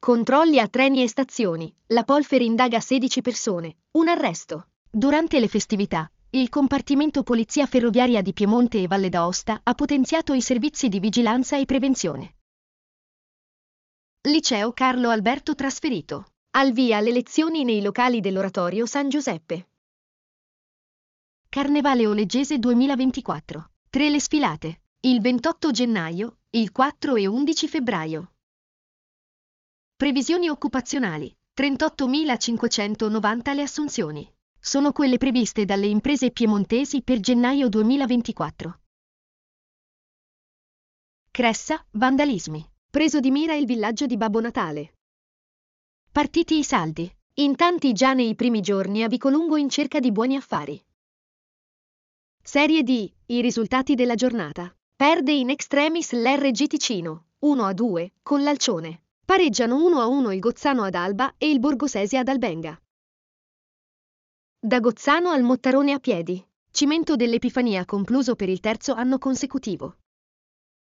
Controlli a treni e stazioni. La Polfer indaga 16 persone. Un arresto. Durante le festività, il compartimento Polizia Ferroviaria di Piemonte e Valle d'Aosta ha potenziato i servizi di vigilanza e prevenzione. Liceo Carlo Alberto trasferito. Al via le lezioni nei locali dell'Oratorio San Giuseppe. Carnevale Oleggese 2024. Tre le sfilate. Il 28 gennaio, il 4 e 11 febbraio. Previsioni occupazionali. 38.590 le assunzioni. Sono quelle previste dalle imprese piemontesi per gennaio 2024. Cressa, vandalismi. Preso di mira il villaggio di Babbo Natale. Partiti i saldi. In tanti già nei primi giorni a Vicolungo in cerca di buoni affari. Serie D. I risultati della giornata. Perde in extremis l'RG Ticino, 1 a 2, con l'Alcione. Pareggiano 1 a 1 il Gozzano ad Alba e il Borgosesia ad Albenga. Da Gozzano al Mottarone a piedi. Cimento dell'Epifania concluso per il terzo anno consecutivo.